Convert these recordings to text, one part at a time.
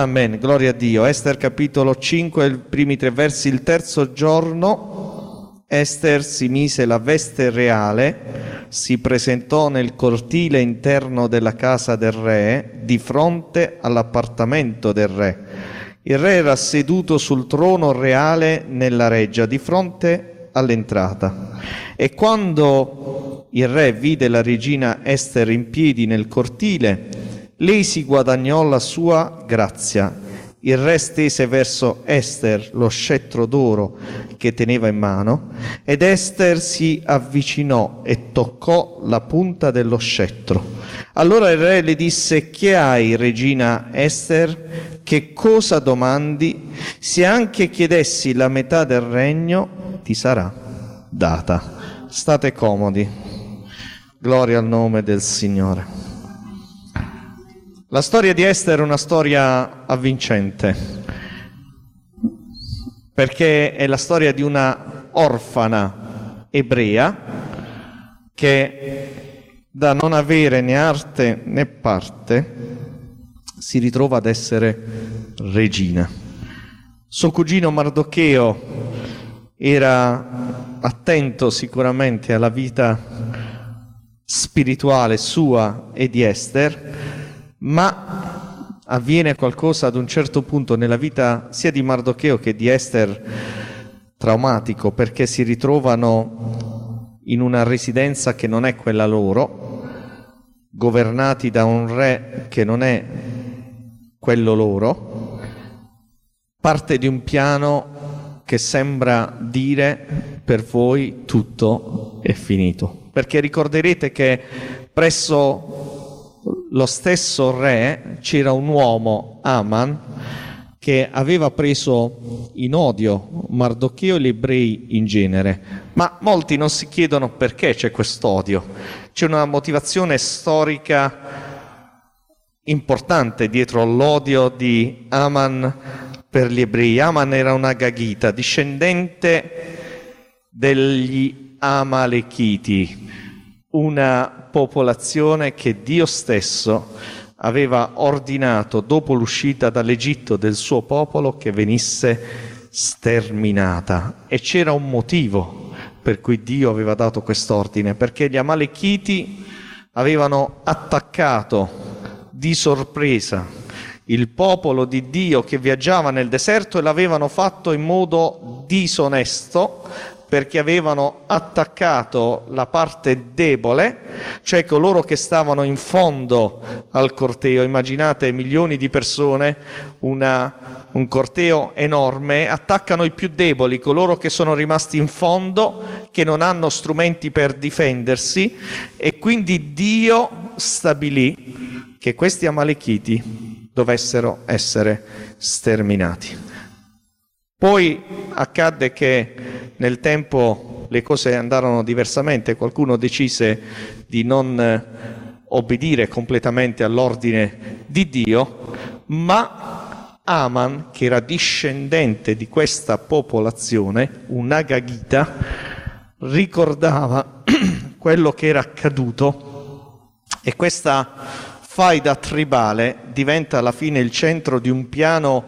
Amen, gloria a Dio. Ester capitolo 5, i primi tre versi, il terzo giorno Ester si mise la veste reale, si presentò nel cortile interno della casa del re, di fronte all'appartamento del re. Il re era seduto sul trono reale nella reggia, di fronte all'entrata. E quando il re vide la regina Ester in piedi nel cortile, lei si guadagnò la sua grazia. Il re stese verso Ester lo scettro d'oro che teneva in mano ed Ester si avvicinò e toccò la punta dello scettro. Allora il re le disse, che hai, regina Ester? Che cosa domandi? Se anche chiedessi la metà del regno, ti sarà data. State comodi. Gloria al nome del Signore. La storia di Esther è una storia avvincente, perché è la storia di una orfana ebrea che da non avere né arte né parte si ritrova ad essere regina. Suo cugino Mardocheo era attento sicuramente alla vita spirituale sua e di Esther, ma avviene qualcosa ad un certo punto nella vita sia di Mardocheo che di Esther traumatico perché si ritrovano in una residenza che non è quella loro, governati da un re che non è quello loro, parte di un piano che sembra dire per voi tutto è finito. Perché ricorderete che presso lo stesso re c'era un uomo, Aman, che aveva preso in odio Mardocheo e gli ebrei in genere, ma molti non si chiedono perché c'è quest'odio. C'è una motivazione storica importante dietro all'odio di Aman per gli ebrei. Aman era una gaghita, discendente degli Amalechiti, una popolazione che Dio stesso aveva ordinato dopo l'uscita dall'Egitto del suo popolo che venisse sterminata. E c'era un motivo per cui Dio aveva dato quest'ordine, perché gli Amalechiti avevano attaccato di sorpresa il popolo di Dio che viaggiava nel deserto e l'avevano fatto in modo disonesto, perché avevano attaccato la parte debole, cioè coloro che stavano in fondo al corteo. Immaginate milioni di persone, una, un corteo enorme, attaccano i più deboli, coloro che sono rimasti in fondo, che non hanno strumenti per difendersi e quindi Dio stabilì che questi amalechiti dovessero essere sterminati. Poi accadde che nel tempo le cose andarono diversamente, qualcuno decise di non eh, obbedire completamente all'ordine di Dio, ma Aman, che era discendente di questa popolazione, un Agagita, ricordava quello che era accaduto e questa faida tribale diventa alla fine il centro di un piano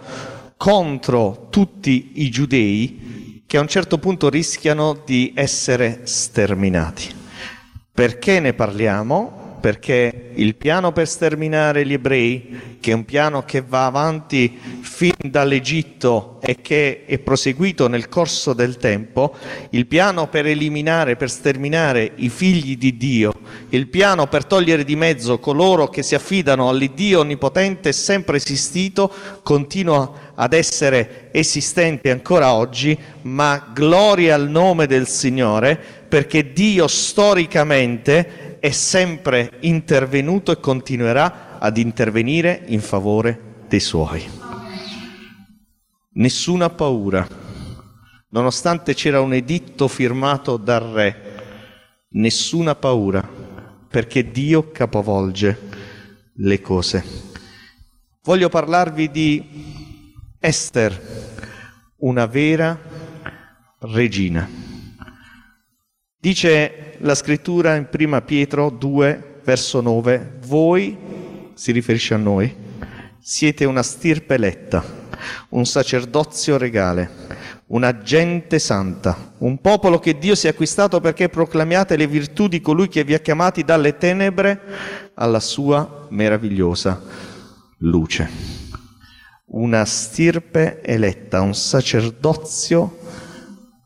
contro tutti i giudei che a un certo punto rischiano di essere sterminati. Perché ne parliamo? Perché il piano per sterminare gli ebrei, che è un piano che va avanti fin dall'Egitto e che è proseguito nel corso del tempo, il piano per eliminare, per sterminare i figli di Dio, il piano per togliere di mezzo coloro che si affidano all'Iddio onnipotente sempre esistito, continua ad essere esistente ancora oggi, ma gloria al nome del Signore, perché Dio storicamente è sempre intervenuto e continuerà ad intervenire in favore dei suoi. Nessuna paura, nonostante c'era un editto firmato dal re, nessuna paura, perché Dio capovolge le cose. Voglio parlarvi di Esther, una vera regina. Dice la scrittura in prima Pietro 2, verso 9, voi, si riferisce a noi, siete una stirpe eletta, un sacerdozio regale, una gente santa, un popolo che Dio si è acquistato perché proclamiate le virtù di colui che vi ha chiamati dalle tenebre alla sua meravigliosa luce. Una stirpe eletta, un sacerdozio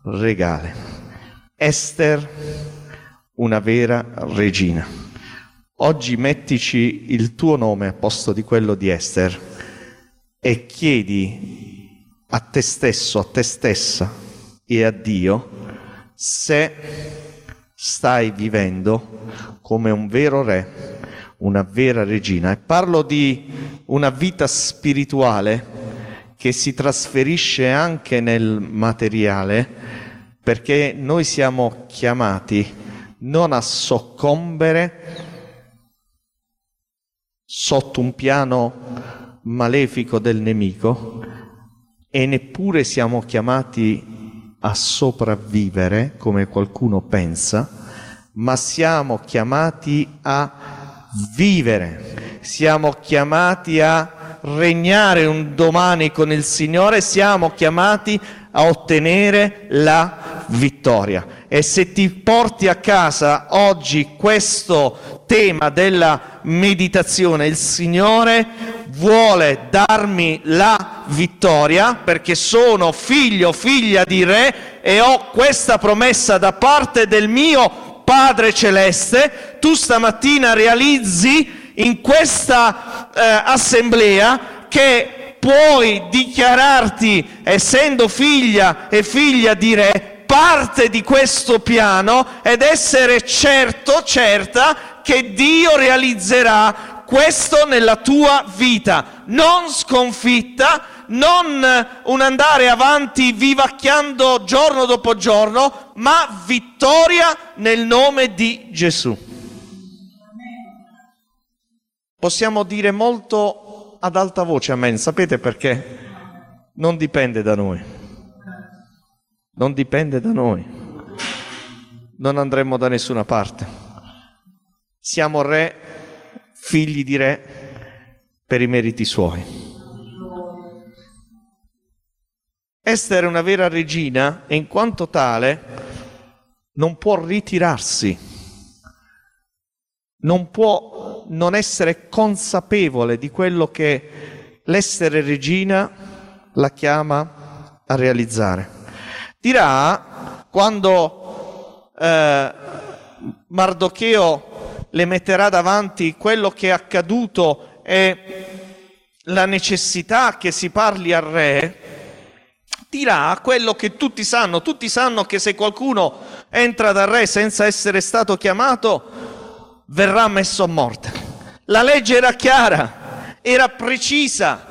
regale. Esther, una vera regina. Oggi mettici il tuo nome a posto di quello di Esther e chiedi a te stesso, a te stessa e a Dio se stai vivendo come un vero re, una vera regina. E parlo di una vita spirituale che si trasferisce anche nel materiale, perché noi siamo chiamati non a soccombere sotto un piano malefico del nemico, e neppure siamo chiamati a sopravvivere come qualcuno pensa, ma siamo chiamati a vivere, siamo chiamati a regnare un domani con il Signore, siamo chiamati a ottenere la vittoria. E se ti porti a casa oggi questo tema della meditazione, il Signore vuole darmi la vittoria perché sono figlio, figlia di re e ho questa promessa da parte del mio Padre Celeste, tu stamattina realizzi in questa eh, assemblea che puoi dichiararti, essendo figlia e figlia di re, parte di questo piano ed essere certo, certa che Dio realizzerà questo nella tua vita, non sconfitta, non un andare avanti vivacchiando giorno dopo giorno, ma vittoria nel nome di Gesù. Possiamo dire molto ad alta voce, amen. Sapete perché? Non dipende da noi. Non dipende da noi. Non andremo da nessuna parte. Siamo re figli di re per i meriti suoi. Esther è una vera regina e in quanto tale non può ritirarsi, non può non essere consapevole di quello che l'essere regina la chiama a realizzare. Dirà quando eh, Mardocheo le metterà davanti quello che è accaduto e la necessità che si parli al re, dirà quello che tutti sanno. Tutti sanno che se qualcuno entra dal re senza essere stato chiamato, verrà messo a morte. La legge era chiara, era precisa.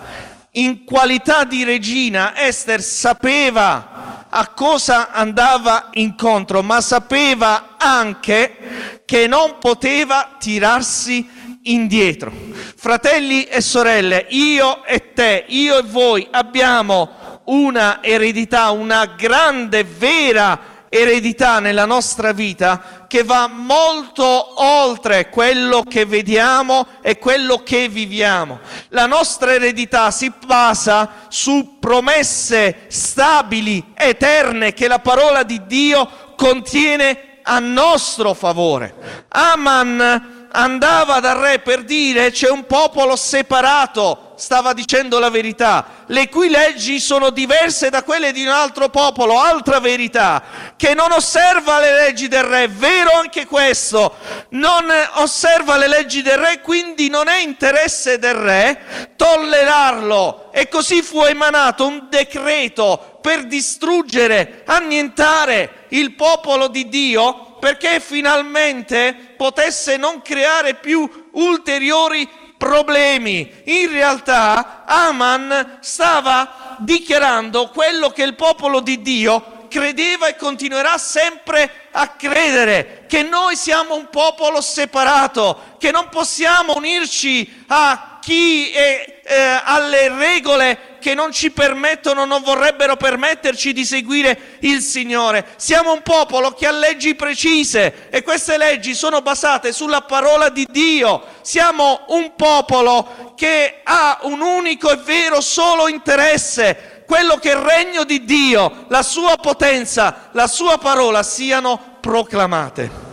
In qualità di regina, Esther sapeva a cosa andava incontro, ma sapeva anche che non poteva tirarsi indietro. Fratelli e sorelle, io e te, io e voi abbiamo una eredità, una grande, vera eredità nella nostra vita che va molto oltre quello che vediamo e quello che viviamo. La nostra eredità si basa su promesse stabili, eterne, che la parola di Dio contiene a nostro favore. Aman andava dal re per dire c'è un popolo separato, stava dicendo la verità, le cui leggi sono diverse da quelle di un altro popolo, altra verità, che non osserva le leggi del re, vero anche questo, non osserva le leggi del re, quindi non è interesse del re tollerarlo. E così fu emanato un decreto per distruggere, annientare il popolo di Dio perché finalmente potesse non creare più ulteriori problemi. In realtà Aman stava dichiarando quello che il popolo di Dio credeva e continuerà sempre a credere, che noi siamo un popolo separato, che non possiamo unirci a chi è eh, alle regole che non ci permettono, non vorrebbero permetterci di seguire il Signore. Siamo un popolo che ha leggi precise e queste leggi sono basate sulla parola di Dio. Siamo un popolo che ha un unico e vero solo interesse, quello che il regno di Dio, la sua potenza, la sua parola siano proclamate.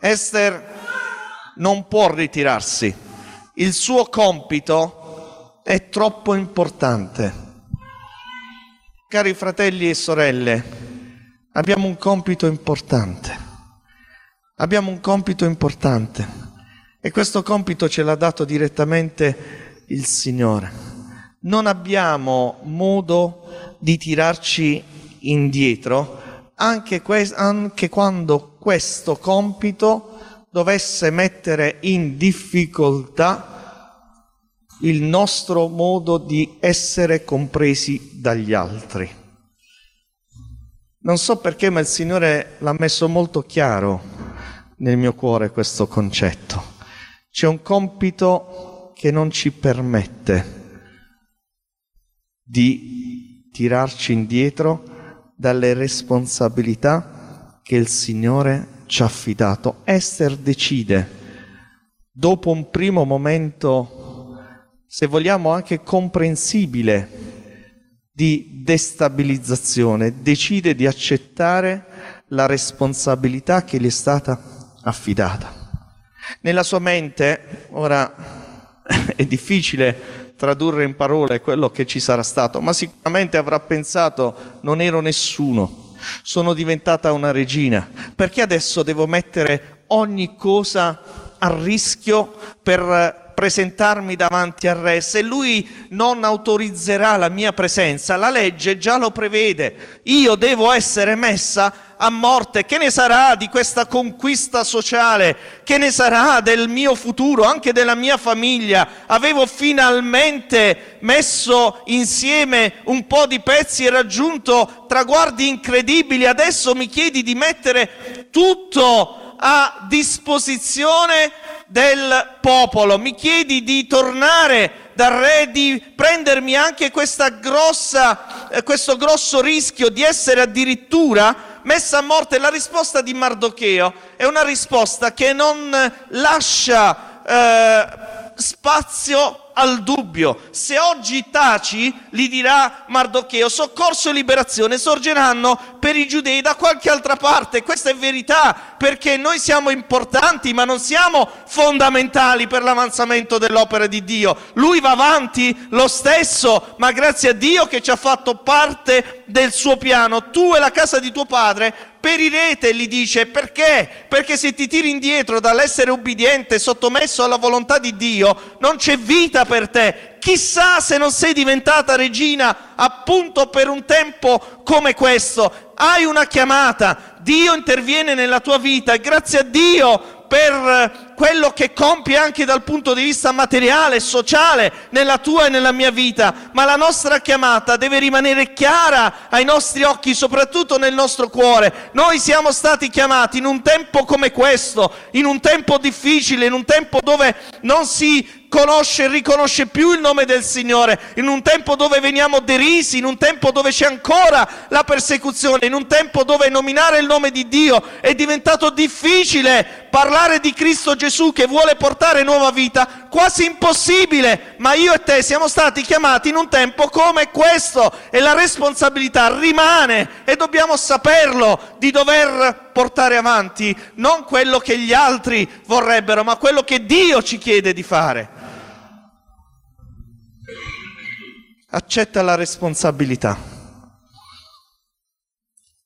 Esther non può ritirarsi, il suo compito è troppo importante. Cari fratelli e sorelle, abbiamo un compito importante. Abbiamo un compito importante e questo compito ce l'ha dato direttamente il Signore. Non abbiamo modo di tirarci indietro anche, que- anche quando questo compito dovesse mettere in difficoltà il nostro modo di essere compresi dagli altri. Non so perché, ma il Signore l'ha messo molto chiaro nel mio cuore questo concetto. C'è un compito che non ci permette di tirarci indietro dalle responsabilità che il Signore ci ha affidato. Esther decide, dopo un primo momento se vogliamo anche comprensibile, di destabilizzazione, decide di accettare la responsabilità che gli è stata affidata. Nella sua mente, ora è difficile tradurre in parole quello che ci sarà stato, ma sicuramente avrà pensato non ero nessuno, sono diventata una regina, perché adesso devo mettere ogni cosa a rischio per presentarmi davanti al re, se lui non autorizzerà la mia presenza, la legge già lo prevede, io devo essere messa a morte. Che ne sarà di questa conquista sociale? Che ne sarà del mio futuro, anche della mia famiglia? Avevo finalmente messo insieme un po' di pezzi e raggiunto traguardi incredibili, adesso mi chiedi di mettere tutto a disposizione del popolo. Mi chiedi di tornare dal re, di prendermi anche grossa, eh, questo grosso rischio di essere addirittura messa a morte. La risposta di Mardocheo è una risposta che non lascia eh, spazio al dubbio. Se oggi taci, gli dirà Mardocheo, soccorso e liberazione sorgeranno per i giudei da qualche altra parte. Questa è verità, perché noi siamo importanti, ma non siamo fondamentali per l'avanzamento dell'opera di Dio. Lui va avanti lo stesso, ma grazie a Dio che ci ha fatto parte del suo piano. Tu e la casa di tuo padre perirete, gli dice, perché? Perché se ti tiri indietro dall'essere ubbidiente, sottomesso alla volontà di Dio, non c'è vita per te. Chissà se non sei diventata regina appunto per un tempo come questo. Hai una chiamata, Dio interviene nella tua vita e grazie a Dio per quello che compie anche dal punto di vista materiale, sociale, nella tua e nella mia vita, ma la nostra chiamata deve rimanere chiara ai nostri occhi, soprattutto nel nostro cuore. Noi siamo stati chiamati in un tempo come questo, in un tempo difficile, in un tempo dove non si conosce e riconosce più il nome del Signore, in un tempo dove veniamo derisi, in un tempo dove c'è ancora la persecuzione, in un tempo dove nominare il nome di Dio è diventato difficile, parlare di Cristo Gesù che vuole portare nuova vita, quasi impossibile, ma io e te siamo stati chiamati in un tempo come questo e la responsabilità rimane e dobbiamo saperlo di dover portare avanti non quello che gli altri vorrebbero, ma quello che Dio ci chiede di fare. accetta la responsabilità.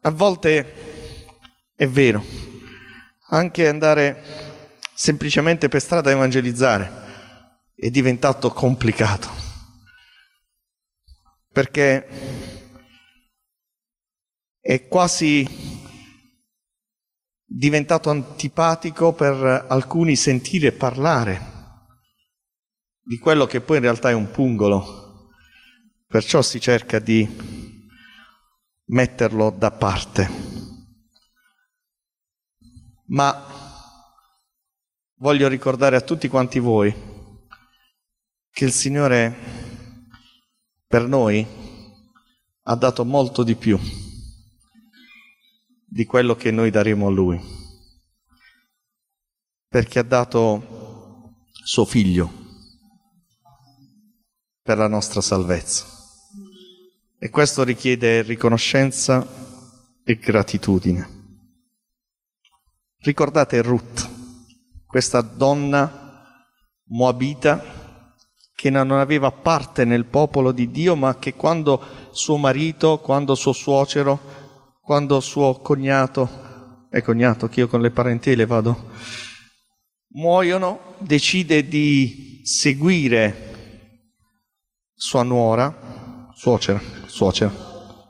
A volte è vero, anche andare semplicemente per strada evangelizzare è diventato complicato, perché è quasi diventato antipatico per alcuni sentire parlare di quello che poi in realtà è un pungolo Perciò si cerca di metterlo da parte. Ma voglio ricordare a tutti quanti voi che il Signore per noi ha dato molto di più di quello che noi daremo a Lui, perché ha dato suo figlio per la nostra salvezza. E questo richiede riconoscenza e gratitudine. Ricordate Ruth, questa donna moabita che non aveva parte nel popolo di Dio, ma che quando suo marito, quando suo suocero, quando suo cognato, è cognato che io con le parentele vado, muoiono, decide di seguire sua nuora, suocera, suocera.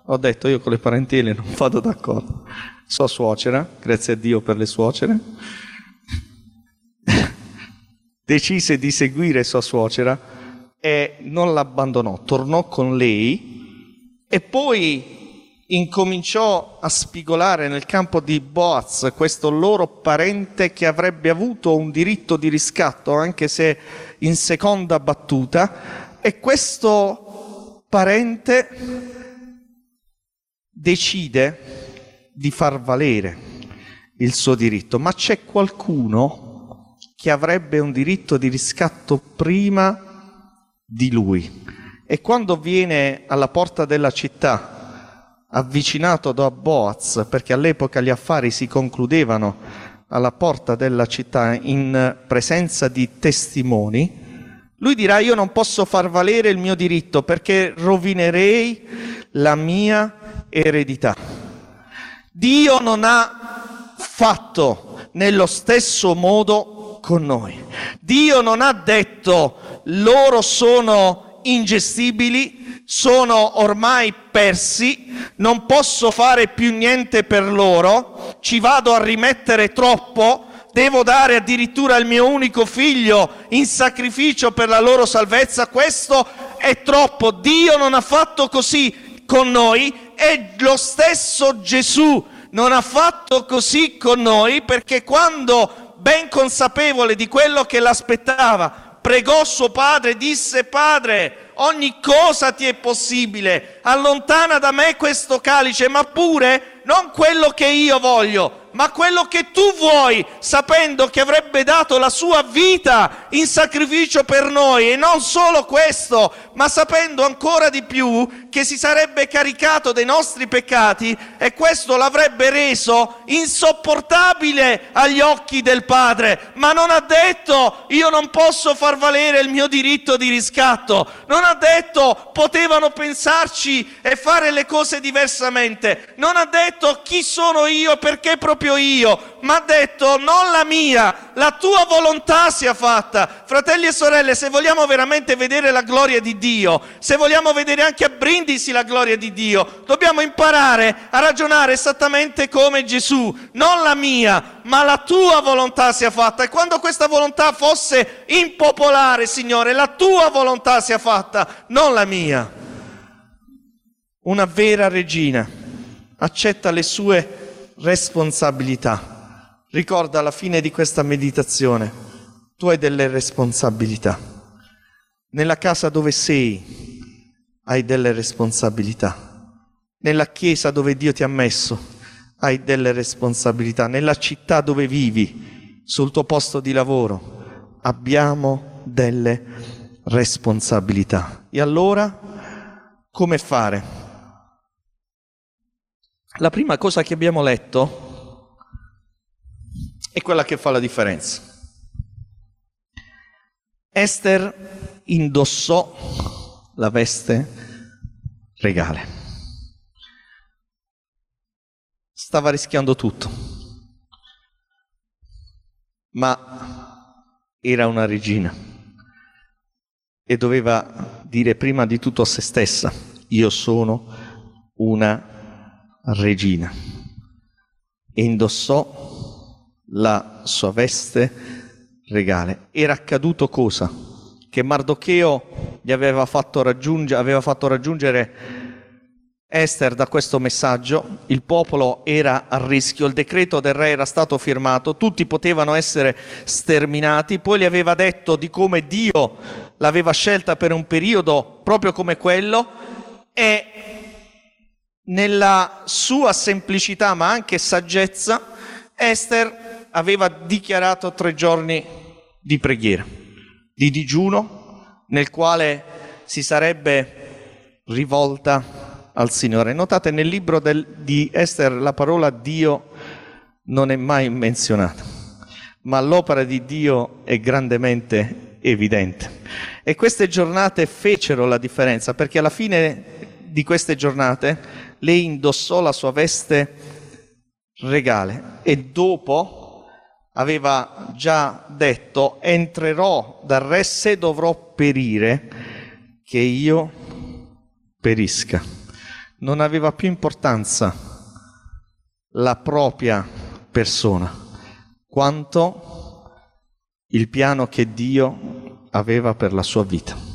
Ho detto io con le parentele non vado d'accordo sua suocera, grazie a Dio per le suocere, decise di seguire sua suocera e non l'abbandonò, tornò con lei e poi incominciò a spigolare nel campo di Boaz questo loro parente che avrebbe avuto un diritto di riscatto anche se in seconda battuta e questo parente decide di far valere il suo diritto, ma c'è qualcuno che avrebbe un diritto di riscatto prima di lui. E quando viene alla porta della città, avvicinato da Boaz, perché all'epoca gli affari si concludevano alla porta della città in presenza di testimoni, lui dirà io non posso far valere il mio diritto perché rovinerei la mia eredità. Dio non ha fatto nello stesso modo con noi. Dio non ha detto loro sono ingestibili, sono ormai persi, non posso fare più niente per loro, ci vado a rimettere troppo, devo dare addirittura il mio unico figlio in sacrificio per la loro salvezza, questo è troppo. Dio non ha fatto così con noi e lo stesso Gesù non ha fatto così con noi perché quando, ben consapevole di quello che l'aspettava, pregò suo padre, e disse Padre, ogni cosa ti è possibile, allontana da me questo calice, ma pure non quello che io voglio, ma quello che tu vuoi, sapendo che avrebbe dato la sua vita in sacrificio per noi e non solo questo, ma sapendo ancora di più che si sarebbe caricato dei nostri peccati e questo l'avrebbe reso insopportabile agli occhi del Padre, ma non ha detto io non posso far valere il mio diritto di riscatto, non ha detto potevano pensarci e fare le cose diversamente, non ha detto chi sono io perché proprio proprio io, ma ha detto non la mia, la tua volontà sia fatta. Fratelli e sorelle, se vogliamo veramente vedere la gloria di Dio, se vogliamo vedere anche a brindisi la gloria di Dio, dobbiamo imparare a ragionare esattamente come Gesù, non la mia, ma la tua volontà sia fatta. E quando questa volontà fosse impopolare, Signore, la tua volontà sia fatta, non la mia. Una vera regina accetta le sue responsabilità. Ricorda alla fine di questa meditazione, tu hai delle responsabilità. Nella casa dove sei hai delle responsabilità. Nella chiesa dove Dio ti ha messo hai delle responsabilità. Nella città dove vivi, sul tuo posto di lavoro, abbiamo delle responsabilità. E allora come fare? La prima cosa che abbiamo letto è quella che fa la differenza. Esther indossò la veste regale. Stava rischiando tutto, ma era una regina e doveva dire prima di tutto a se stessa, io sono una regina regina. E indossò la sua veste regale. Era accaduto cosa? Che Mardocheo gli aveva fatto, raggiungere, aveva fatto raggiungere Esther da questo messaggio, il popolo era a rischio, il decreto del re era stato firmato, tutti potevano essere sterminati, poi le aveva detto di come Dio l'aveva scelta per un periodo proprio come quello. E nella sua semplicità ma anche saggezza Esther aveva dichiarato tre giorni di preghiera, di digiuno nel quale si sarebbe rivolta al Signore. Notate nel libro del, di Esther la parola Dio non è mai menzionata, ma l'opera di Dio è grandemente evidente. E queste giornate fecero la differenza, perché alla fine di queste giornate lei indossò la sua veste regale e dopo aveva già detto entrerò dal re se dovrò perire che io perisca non aveva più importanza la propria persona, quanto il piano che Dio aveva per la sua vita.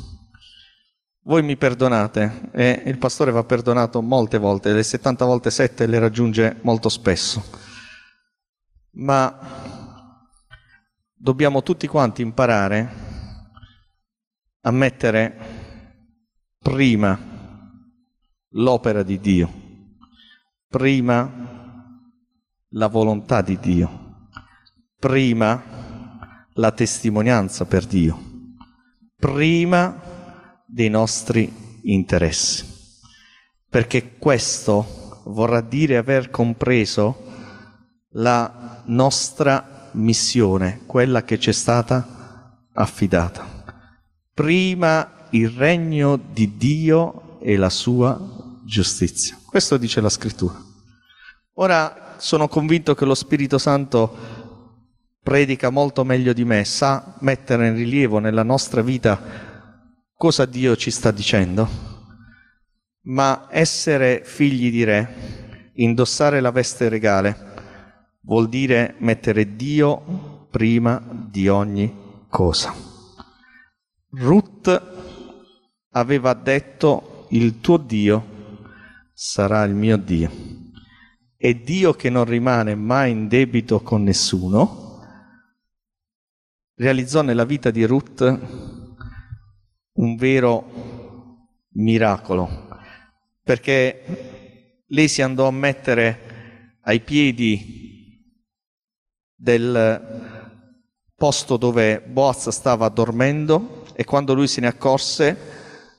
Voi mi perdonate, e il pastore va perdonato molte volte, le 70 volte 7 le raggiunge molto spesso, ma dobbiamo tutti quanti imparare a mettere prima l'opera di Dio, prima la volontà di Dio, prima la testimonianza per Dio, prima dei nostri interessi. Perché questo vorrà dire aver compreso la nostra missione, quella che ci è stata affidata. Prima il regno di Dio e la sua giustizia. Questo dice la scrittura. Ora sono convinto che lo Spirito Santo predica molto meglio di me, sa mettere in rilievo nella nostra vita cosa Dio ci sta dicendo, ma essere figli di re, indossare la veste regale, vuol dire mettere Dio prima di ogni cosa. Ruth aveva detto il tuo Dio sarà il mio Dio. E Dio che non rimane mai in debito con nessuno, realizzò nella vita di Ruth un vero miracolo, perché lei si andò a mettere ai piedi del posto dove Boaz stava dormendo e quando lui se ne accorse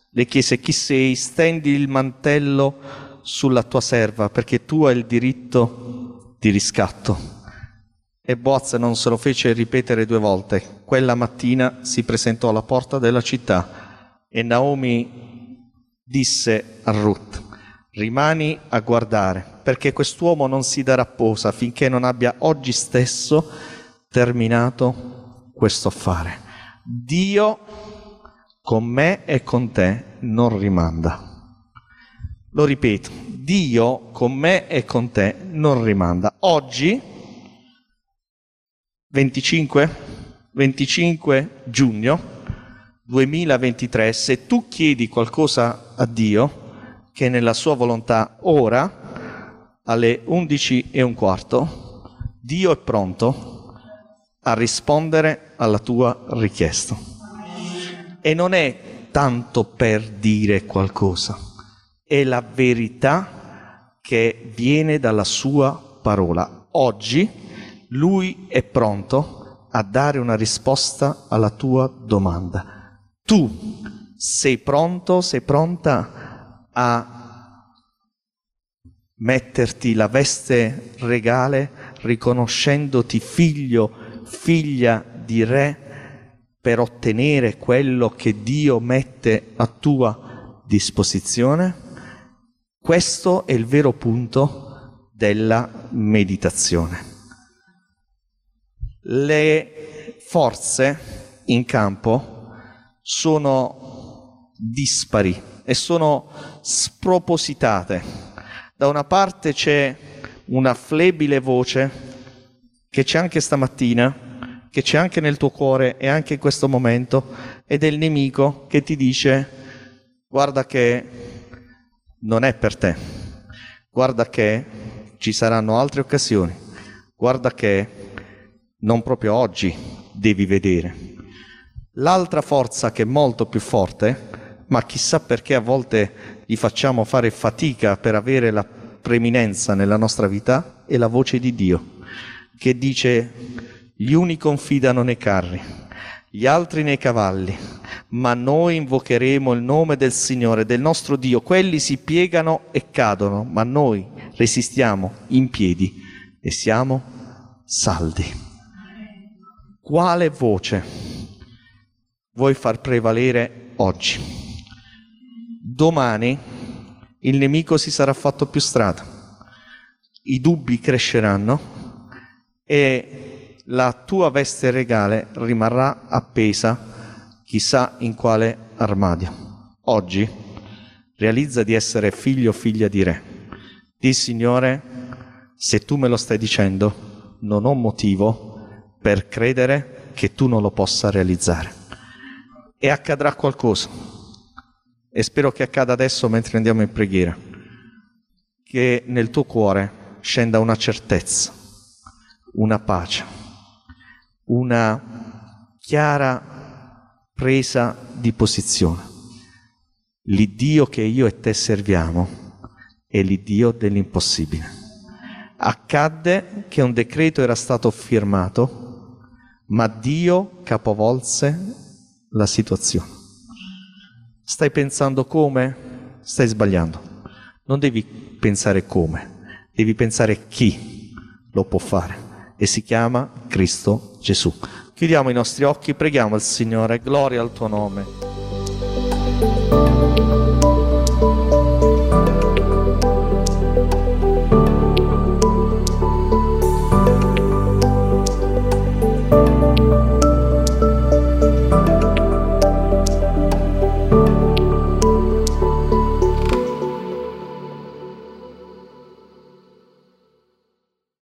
le chiese chi sei, stendi il mantello sulla tua serva perché tu hai il diritto di riscatto. E Boaz non se lo fece ripetere due volte. Quella mattina si presentò alla porta della città e Naomi disse a Ruth, rimani a guardare, perché quest'uomo non si darà posa finché non abbia oggi stesso terminato questo affare. Dio con me e con te non rimanda. Lo ripeto, Dio con me e con te non rimanda. Oggi, 25, 25 giugno 2023, se tu chiedi qualcosa a Dio, che nella sua volontà ora, alle 11 e un quarto, Dio è pronto a rispondere alla tua richiesta. E non è tanto per dire qualcosa è la verità che viene dalla sua parola. Oggi lui è pronto a dare una risposta alla tua domanda. Tu sei pronto, sei pronta a metterti la veste regale riconoscendoti figlio, figlia di re per ottenere quello che Dio mette a tua disposizione? Questo è il vero punto della meditazione. Le forze in campo sono dispari e sono spropositate. Da una parte c'è una flebile voce che c'è anche stamattina, che c'è anche nel tuo cuore e anche in questo momento, ed è il nemico che ti dice guarda che non è per te. Guarda che ci saranno altre occasioni. Guarda che non proprio oggi devi vedere. L'altra forza che è molto più forte, ma chissà perché a volte gli facciamo fare fatica per avere la preeminenza nella nostra vita, è la voce di Dio, che dice gli uni confidano nei carri, gli altri nei cavalli, ma noi invocheremo il nome del Signore, del nostro Dio. Quelli si piegano e cadono, ma noi resistiamo in piedi e siamo saldi. Quale voce vuoi far prevalere oggi? Domani il nemico si sarà fatto più strada, i dubbi cresceranno e la tua veste regale rimarrà appesa chissà in quale armadio. Oggi realizza di essere figlio o figlia di re. Di Signore, se tu me lo stai dicendo, non ho motivo per credere che tu non lo possa realizzare. E accadrà qualcosa. E spero che accada adesso mentre andiamo in preghiera. Che nel tuo cuore scenda una certezza, una pace una chiara presa di posizione. L'Iddio che io e te serviamo è l'Iddio dell'impossibile. Accadde che un decreto era stato firmato, ma Dio capovolse la situazione. Stai pensando come? Stai sbagliando. Non devi pensare come, devi pensare chi lo può fare e si chiama Cristo Gesù. Chiudiamo i nostri occhi, preghiamo il Signore, gloria al tuo nome.